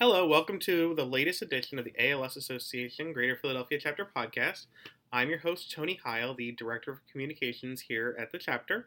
Hello, welcome to the latest edition of the ALS Association Greater Philadelphia Chapter podcast. I'm your host, Tony Heil, the Director of Communications here at the chapter.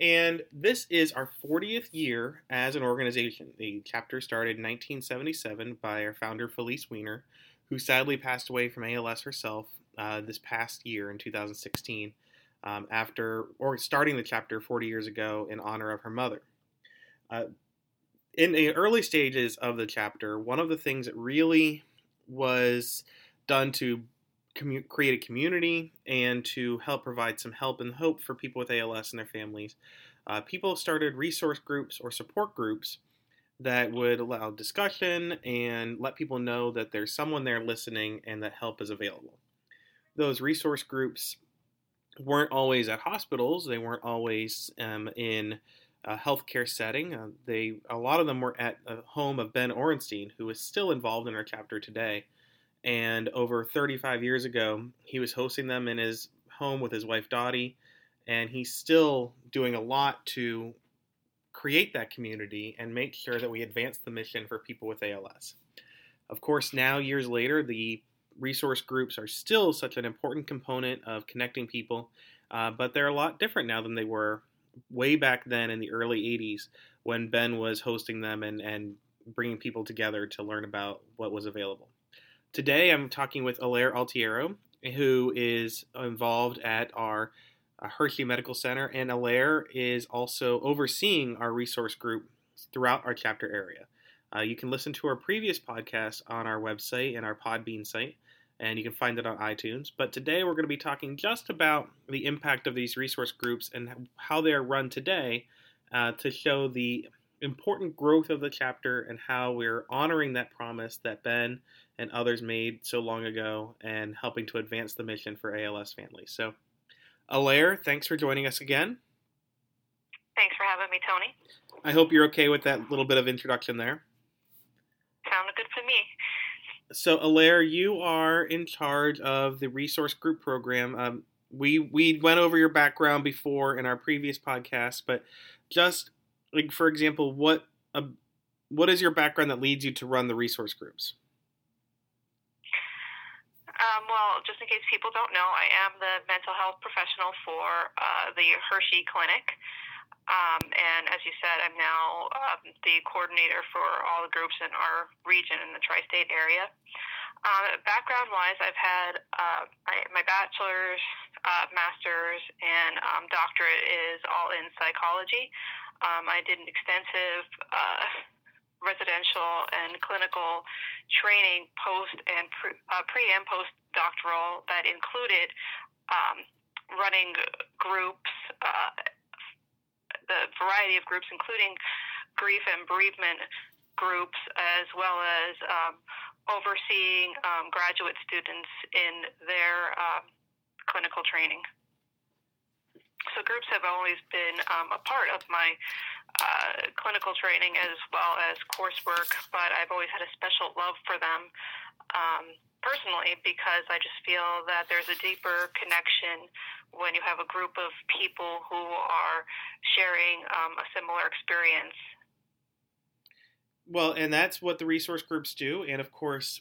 And this is our 40th year as an organization. The chapter started in 1977 by our founder, Felice Weiner, who sadly passed away from ALS herself uh, this past year in 2016 um, after or starting the chapter 40 years ago in honor of her mother. Uh, in the early stages of the chapter, one of the things that really was done to commu- create a community and to help provide some help and hope for people with ALS and their families, uh, people started resource groups or support groups that would allow discussion and let people know that there's someone there listening and that help is available. Those resource groups weren't always at hospitals, they weren't always um, in a healthcare setting. Uh, they a lot of them were at the home of Ben Orenstein, who is still involved in our chapter today. And over 35 years ago, he was hosting them in his home with his wife Dottie, and he's still doing a lot to create that community and make sure that we advance the mission for people with ALS. Of course, now years later, the resource groups are still such an important component of connecting people, uh, but they're a lot different now than they were way back then in the early 80s when Ben was hosting them and, and bringing people together to learn about what was available. Today I'm talking with Alaire Altiero, who is involved at our uh, Hershey Medical Center, and Alaire is also overseeing our resource group throughout our chapter area. Uh, you can listen to our previous podcast on our website and our Podbean site, and you can find it on iTunes. But today we're going to be talking just about the impact of these resource groups and how they are run today uh, to show the important growth of the chapter and how we're honoring that promise that Ben and others made so long ago and helping to advance the mission for ALS families. So, Alaire, thanks for joining us again. Thanks for having me, Tony. I hope you're okay with that little bit of introduction there. Sounded good for me. So, Alaire, you are in charge of the resource group program. Um, we we went over your background before in our previous podcast, but just like for example, what uh, what is your background that leads you to run the resource groups? Um, well, just in case people don't know, I am the mental health professional for uh, the Hershey Clinic. Um, and as you said, I'm now um, the coordinator for all the groups in our region in the tri state area. Uh, background wise, I've had uh, my, my, bachelor's, uh, master's, and um, doctorate is all in psychology. Um, I did an extensive uh, residential and clinical training post and pre, uh, pre and post doctoral that included um, running groups uh, the variety of groups, including grief and bereavement groups, as well as um, overseeing um, graduate students in their um, clinical training. So, groups have always been um, a part of my uh, clinical training as well as coursework, but I've always had a special love for them um, personally because I just feel that there's a deeper connection when you have a group of people who are sharing um, a similar experience. Well, and that's what the resource groups do. And of course,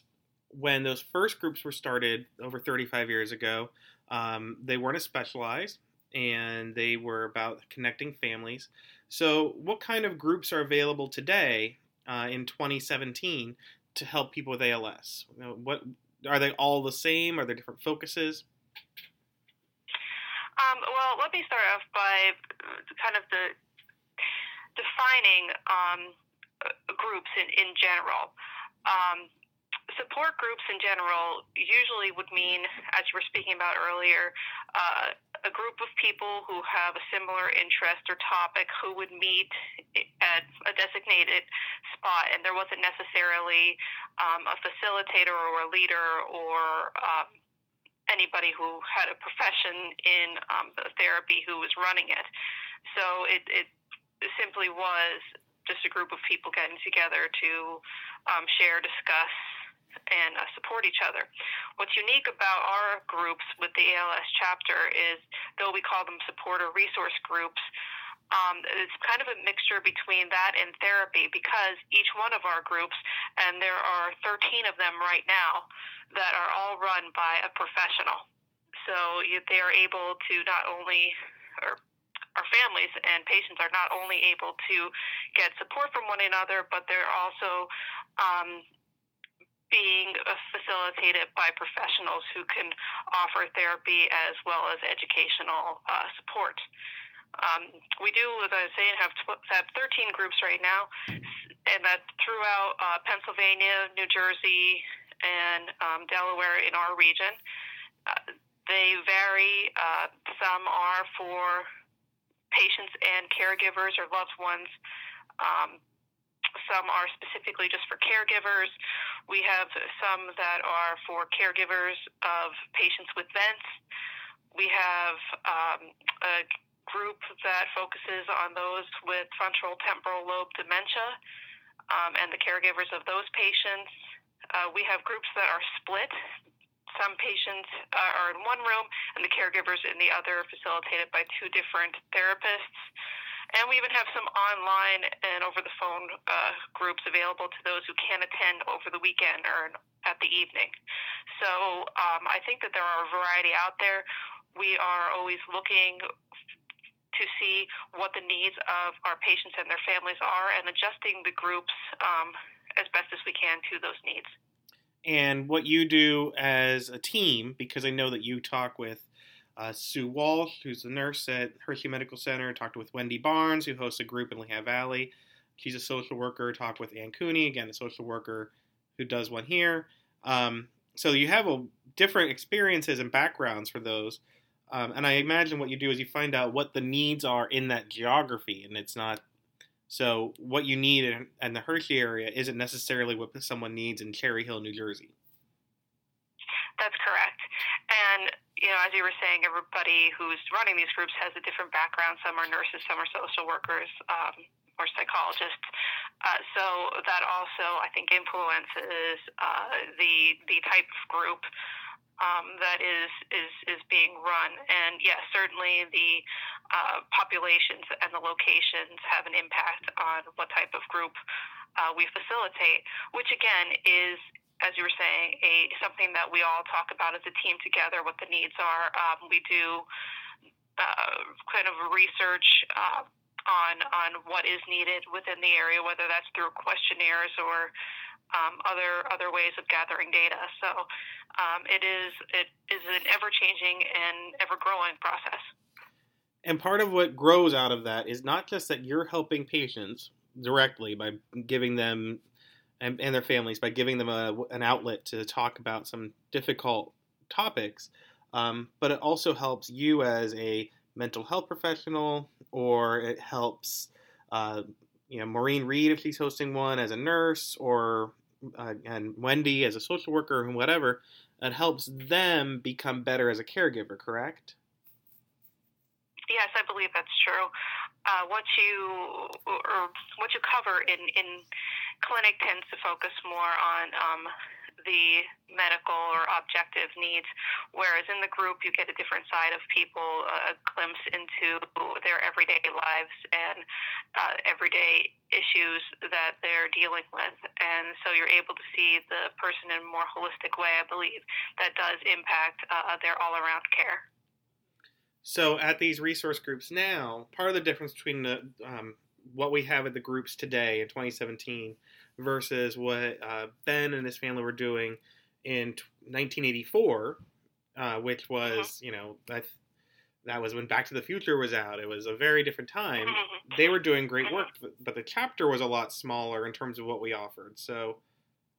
when those first groups were started over 35 years ago, um, they weren't as specialized and they were about connecting families. So, what kind of groups are available today uh, in 2017 to help people with ALS? What are they all the same? Are there different focuses? Um, well, let me start off by kind of the defining um, groups in, in general. Um, support groups in general usually would mean, as you were speaking about earlier, uh, a group of people who have a similar interest or topic who would meet at a designated spot, and there wasn't necessarily um, a facilitator or a leader or um, anybody who had a profession in um, the therapy who was running it. So it, it simply was just a group of people getting together to um, share, discuss, and uh, support each other. What's unique about our groups with the ALS chapter is, though we call them support or resource groups, um, it's kind of a mixture between that and therapy because each one of our groups, and there are 13 of them right now, that are all run by a professional. So they are able to not only, or our families and patients are not only able to get support from one another, but they're also um, being facilitated by professionals who can offer therapy as well as educational uh, support. Um, we do, as I was saying, have, tw- have 13 groups right now, and that throughout uh, Pennsylvania, New Jersey, and um, Delaware in our region. Uh, they vary. Uh, some are for patients and caregivers or loved ones. Um, some are specifically just for caregivers. We have some that are for caregivers of patients with vents. We have um, a group that focuses on those with frontal temporal lobe dementia um, and the caregivers of those patients. Uh, we have groups that are split. Some patients uh, are in one room and the caregivers in the other, facilitated by two different therapists. And we even have some online and over the phone uh, groups available to those who can't attend over the weekend or at the evening. So um, I think that there are a variety out there. We are always looking to see what the needs of our patients and their families are and adjusting the groups um, as best as we can to those needs. And what you do as a team, because I know that you talk with uh, Sue Walsh, who's the nurse at Hershey Medical Center, talked with Wendy Barnes, who hosts a group in Lehigh Valley. She's a social worker. Talked with Ann Cooney, again, a social worker who does one here. Um, so you have a, different experiences and backgrounds for those. Um, and I imagine what you do is you find out what the needs are in that geography, and it's not so what you need in, in the Hershey area isn't necessarily what someone needs in Cherry Hill, New Jersey. That's correct. And you know, as you were saying, everybody who's running these groups has a different background. Some are nurses, some are social workers, um, or psychologists. Uh, so that also, I think, influences uh, the the type of group um, that is is is being run. And yes, certainly the uh, populations and the locations have an impact on what type of group uh, we facilitate. Which again is, as you were saying, a something that we all talk about as a team together. What the needs are. Um, we do uh, kind of research. Uh, on, on what is needed within the area, whether that's through questionnaires or um, other other ways of gathering data. So um, it is it is an ever changing and ever growing process. And part of what grows out of that is not just that you're helping patients directly by giving them and, and their families by giving them a, an outlet to talk about some difficult topics, um, but it also helps you as a mental health professional, or it helps uh, you know Maureen Reed if she's hosting one as a nurse, or uh, and Wendy as a social worker and whatever. It helps them become better as a caregiver. Correct? Yes, I believe that's true. Uh, what you or what you cover in in clinic tends to focus more on um, the medical or objective needs, whereas in the group you get a different side of people, a glimpse into their everyday lives and uh, everyday issues that they're dealing with. And so you're able to see the person in a more holistic way, I believe, that does impact uh, their all around care. So at these resource groups now, part of the difference between the um, what we have at the groups today in 2017 versus what uh, Ben and his family were doing in 1984, uh, which was, uh-huh. you know, that, that was when Back to the Future was out. It was a very different time. They were doing great work, uh-huh. but the chapter was a lot smaller in terms of what we offered. So,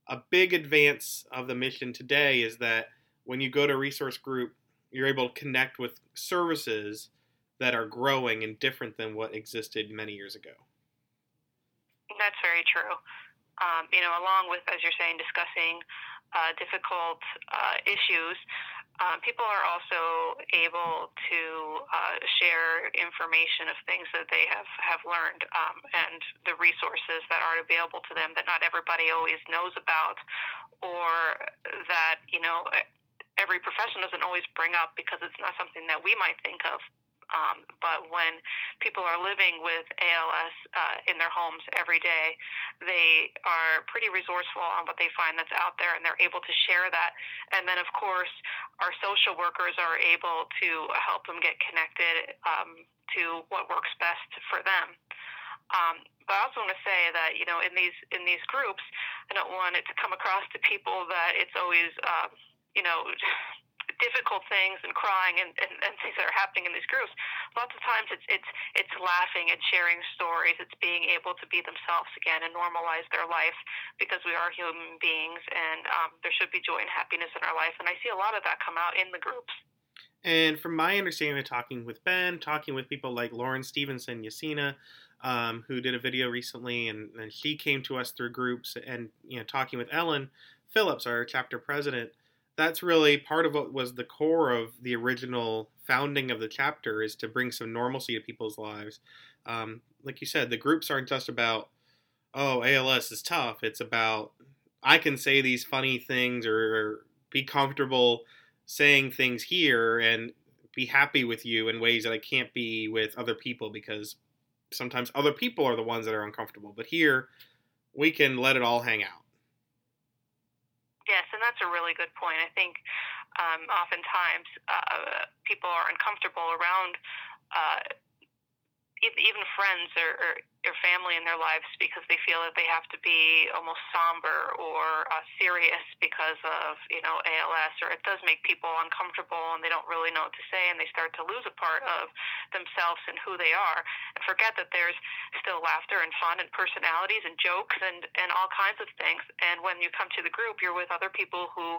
a big advance of the mission today is that when you go to resource group, you're able to connect with services that are growing and different than what existed many years ago. That's very true um, you know, along with, as you're saying, discussing uh, difficult uh, issues, um, people are also able to uh, share information of things that they have, have learned um, and the resources that are available to them that not everybody always knows about or that, you know, every profession doesn't always bring up because it's not something that we might think of Um, but when people are living with ALS uh, in their homes every day, they are pretty resourceful on what they find that's out there, and they're able to share that. And then, of course, our social workers are able to help them get connected um, to what works best for them. Um, but I also want to say that you know in these in these groups, I don't want it to come across to people that it's always um, you know difficult things and crying and, and, and things that are happening in these groups. Lots of times it's it's it's laughing and sharing stories. It's being able to be themselves again and normalize their life because we are human beings and um, there should be joy and happiness in our life. And I see a lot of that come out in the groups. And from my understanding of talking with Ben, talking with people like Lauren Stevenson, Yasina, um, who did a video recently, and, and she came to us through groups, and you know, talking with Ellyn Phillips, our chapter president, that's really part of what was the core of the original founding of the chapter is to bring some normalcy to people's lives. Um, like you said, the groups aren't just about, oh, ALS is tough. It's about I can say these funny things or be comfortable saying things here and be happy with you in ways that I can't be with other people because sometimes other people are the ones that are uncomfortable. But here, we can let it all hang out. Yes, and that's a really good point. I think um, oftentimes uh, people are uncomfortable around uh, even friends or, or, or family in their lives because they feel that they have to be almost somber or uh, serious because of you know ALS, or it does make people uncomfortable and they don't really know what to say, and they start to lose a part of themselves and who they are, and forget that there's still laughter and fun and personalities and jokes and and all kinds of things. And when you come to the group, you're with other people who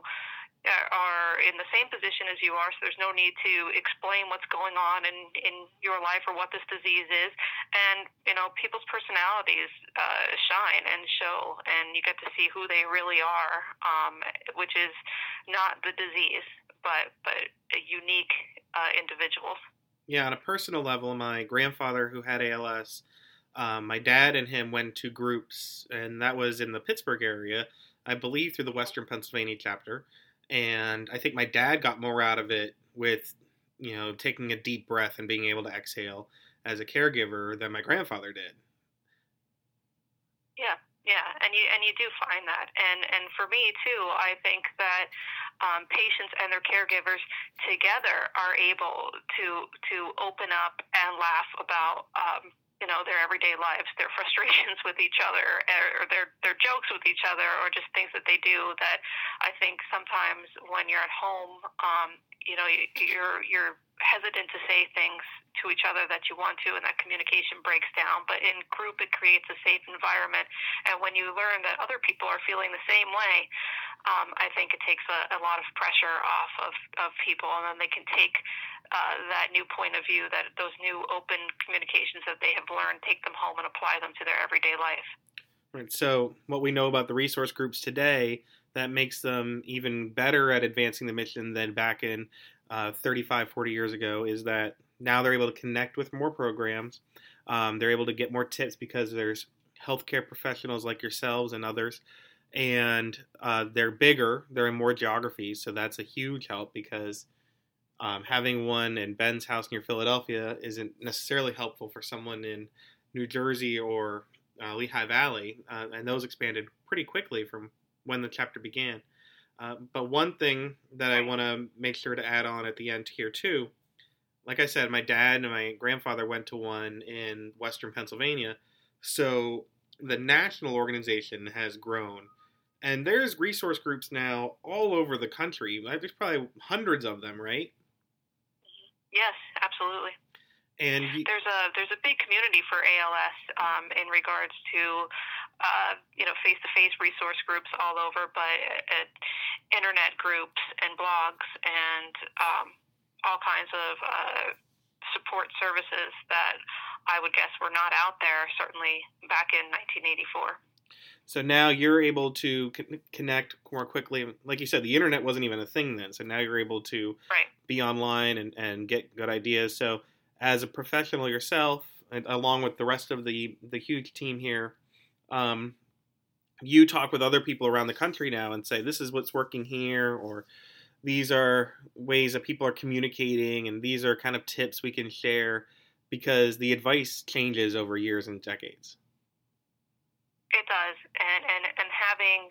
are in the same position as you are, so there's no need to explain what's going on in in your life or what this disease is. And you know, people's personalities uh, shine and show, and you get to see who they really are, um, which is not the disease, but but unique uh, individuals. Yeah, on a personal level, my grandfather who had ALS, um, my dad and him went to groups, and that was in the Pittsburgh area, I believe, through the Western Pennsylvania chapter and I think my dad got more out of it with you know taking a deep breath and being able to exhale as a caregiver than my grandfather did. Yeah, yeah, and you and you do find that, and and for me too, I think that um, patients and their caregivers together are able to to open up and laugh about um, you know their everyday lives, their frustrations with each other, or their their jokes with each other, or just things that they do that I think sometimes when you're at home, um, you know, you're you're hesitant to say things to each other that you want to, and that communication breaks down. But in group, it creates a safe environment, and when you learn that other people are feeling the same way, um, I think it takes a, a lot of pressure off of of people, and then they can take uh, that new point of view, that those new open communications that they have learned, take them home and apply them to their everyday life. Right. So, what we know about the resource groups today that makes them even better at advancing the mission than back in uh, 35, 40 years ago is that now they're able to connect with more programs. Um, they're able to get more tips because there's healthcare professionals like yourselves and others. And uh, they're bigger, they're in more geographies. So, that's a huge help because um, having one in Ben's house near Philadelphia isn't necessarily helpful for someone in New Jersey or uh, Lehigh Valley, uh, and those expanded pretty quickly from when the chapter began. Uh, but one thing that I want to make sure to add on at the end here too, like I said, my dad and my grandfather went to one in Western Pennsylvania, so the national organization has grown, and there's resource groups now all over the country. There's probably hundreds of them, right? Yes, absolutely. And he, there's a there's a big community for ALS um, in regards to uh, you know face to face resource groups all over, but uh, internet groups and blogs and um, all kinds of uh, support services that I would guess were not out there certainly back in 1984. So now you're able to connect more quickly. Like you said, the internet wasn't even a thing then. So now you're able to right. be online and, and get good ideas. So as a professional yourself, and along with the rest of the the huge team here, um, you talk with other people around the country now and say this is what's working here, or these are ways that people are communicating, and these are kind of tips we can share because the advice changes over years and decades. It does, and and and having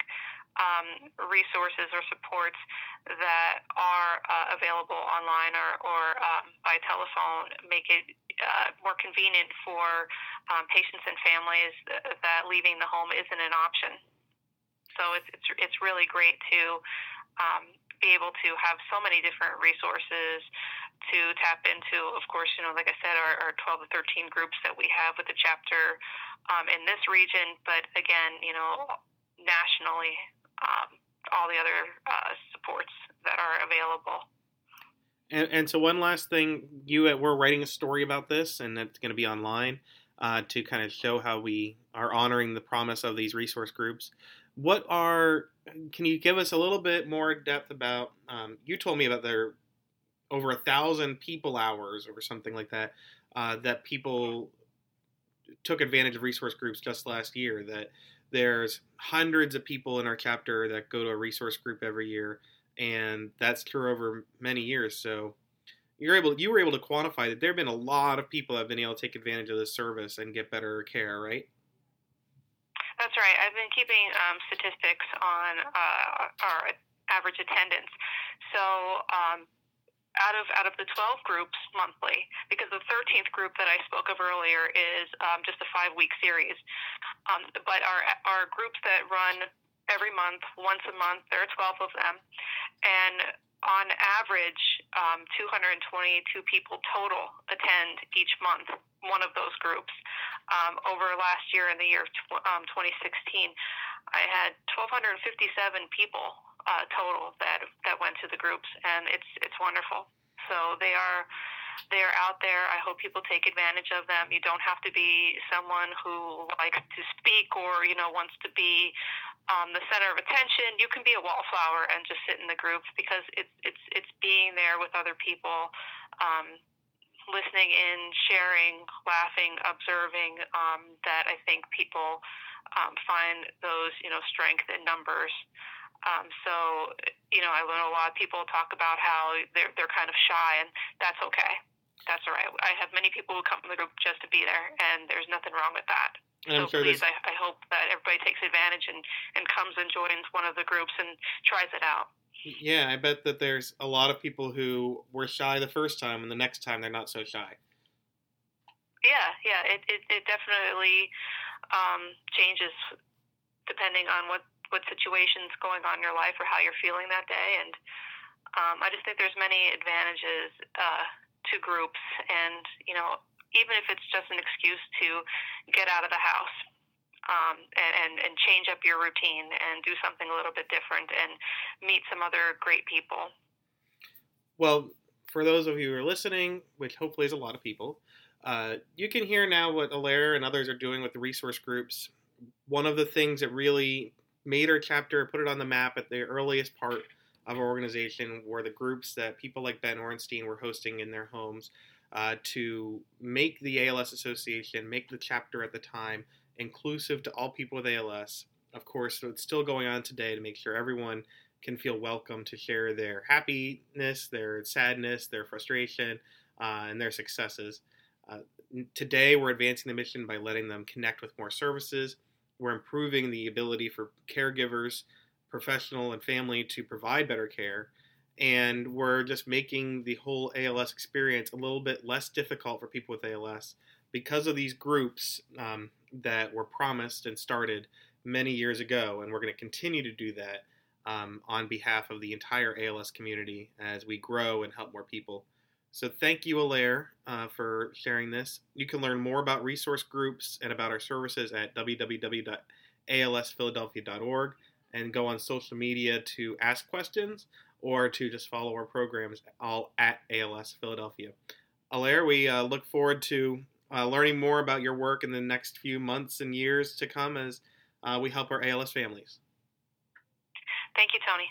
um, resources or supports that are uh, available online or, or um, by telephone make it uh, more convenient for um, patients and families that leaving the home isn't an option. So it's it's, it's really great to um, be able to have so many different resources to tap into. Of course, you know, like I said, our, our 12 to 13 groups that we have with the chapter um, in this region, but again, you know, nationally, um, all the other uh, supports that are available. And, and, so, one last thing, you uh, we're writing a story about this, and it's going to be online uh, to kind of show how we are honoring the promise of these resource groups. What are can you give us a little bit more depth about? Um, you told me about their over a thousand people hours or something like that uh, that people took advantage of resource groups just last year that there's hundreds of people in our chapter that go to a resource group every year and that's true over many years. So you're able you were able to quantify that there have been a lot of people that have been able to take advantage of this service and get better care right? That's right. I've been keeping um, statistics on uh, our average attendance. So um, out of out of the 12 groups monthly because the 13th group that I spoke of earlier is um, just a five week series. Um, but our our groups that run every month, once a month, there are 12 of them, and on average, um, 222 people total attend each month one of those groups. Um, over last year, in the year of um, 2016, I had 1,257 people uh, total that that went to the groups, and it's it's wonderful. So they are they are out there. I hope people take advantage of them. You don't have to be someone who likes to speak or you know wants to be um, the center of attention. You can be a wallflower and just sit in the group because it's it's it's being there with other people. Um, listening in, sharing, laughing, observing, um, that I think people um, find those, you know, strength in numbers. Um, so, you know, I know a lot of people talk about how they're they're kind of shy, and that's okay. That's all right. I have many people who come to the group just to be there, and there's nothing wrong with that. And so sure please, I, I hope that everybody takes advantage and, and comes and joins one of the groups and tries it out. Yeah, I bet that there's a lot of people who were shy the first time, and the next time they're not so shy. Yeah, yeah, it it, it definitely um, changes depending on what what situation's going on in your life or how you're feeling that day. And um, I just think there's many advantages uh, to groups, and you know, even if it's just an excuse to get out of the house. Um, and, and, and change up your routine and do something a little bit different and meet some other great people. Well, for those of you who are listening, which hopefully is a lot of people, uh, you can hear now what Alaire and others are doing with the resource groups. One of the things that really made our chapter, put it on the map at the earliest part of our organization were the groups that people like Ben Orenstein were hosting in their homes uh, to make the ALS Association, make the chapter at the time inclusive to all people with ALS. Of course, it's still going on today to make sure everyone can feel welcome to share their happiness, their sadness, their frustration, uh, and their successes. Uh, today, we're advancing the mission by letting them connect with more services we're improving the ability for caregivers, professional and family to provide better care. And we're just making the whole ALS experience a little bit less difficult for people with ALS because of these groups um, that were promised and started many years ago. And we're going to continue to do that um, on behalf of the entire ALS community as we grow and help more people. So thank you, Alaire, uh, for sharing this. You can learn more about resource groups and about our services at www.alsphiladelphia.org and go on social media to ask questions or to just follow our programs all at ALS Philadelphia. Alaire, we uh, look forward to uh, learning more about your work in the next few months and years to come as uh, we help our ALS families. Thank you, Tony.